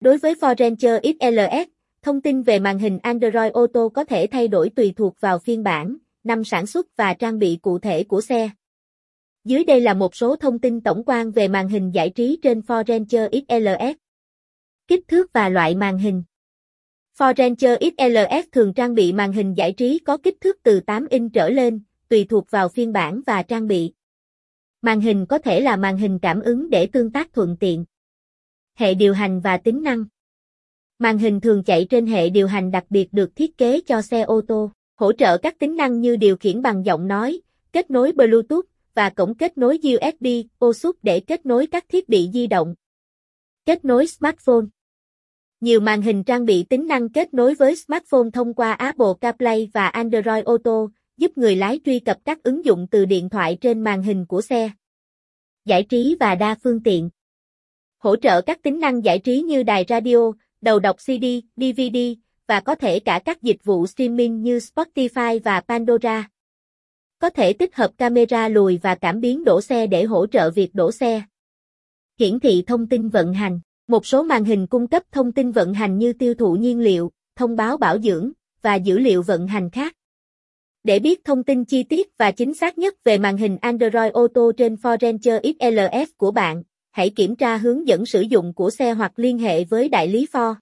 Đối với Ford Ranger XLS, thông tin về màn hình Android Auto có thể thay đổi tùy thuộc vào phiên bản, năm sản xuất và trang bị cụ thể của xe. Dưới đây là một số thông tin tổng quan về màn hình giải trí trên Ford Ranger XLS. Kích thước và loại màn hình Ford Ranger XLS thường trang bị màn hình giải trí có kích thước từ 8 inch trở lên, tùy thuộc vào phiên bản và trang bị. Màn hình có thể là màn hình cảm ứng để tương tác thuận tiện. Hệ điều hành và tính năng Màn hình thường chạy trên hệ điều hành đặc biệt được thiết kế cho xe ô tô, hỗ trợ các tính năng như điều khiển bằng giọng nói, kết nối Bluetooth và cổng kết nối USB, OSUX để kết nối các thiết bị di động. Kết nối smartphone Nhiều màn hình trang bị tính năng kết nối với smartphone thông qua Apple CarPlay và Android Auto, giúp người lái truy cập các ứng dụng từ điện thoại trên màn hình của xe. Giải trí và đa phương tiện Hỗ trợ các tính năng giải trí như đài radio, đầu đọc CD, DVD, và có thể cả các dịch vụ streaming như Spotify và Pandora. Có thể tích hợp camera lùi và cảm biến đổ xe để hỗ trợ việc đổ xe. Hiển thị thông tin vận hành. Một số màn hình cung cấp thông tin vận hành như tiêu thụ nhiên liệu, thông báo bảo dưỡng, và dữ liệu vận hành khác. Để biết thông tin chi tiết và chính xác nhất về màn hình Android Auto trên Ford Ranger XLS của bạn, hãy kiểm tra hướng dẫn sử dụng của xe hoặc liên hệ với đại lý Ford.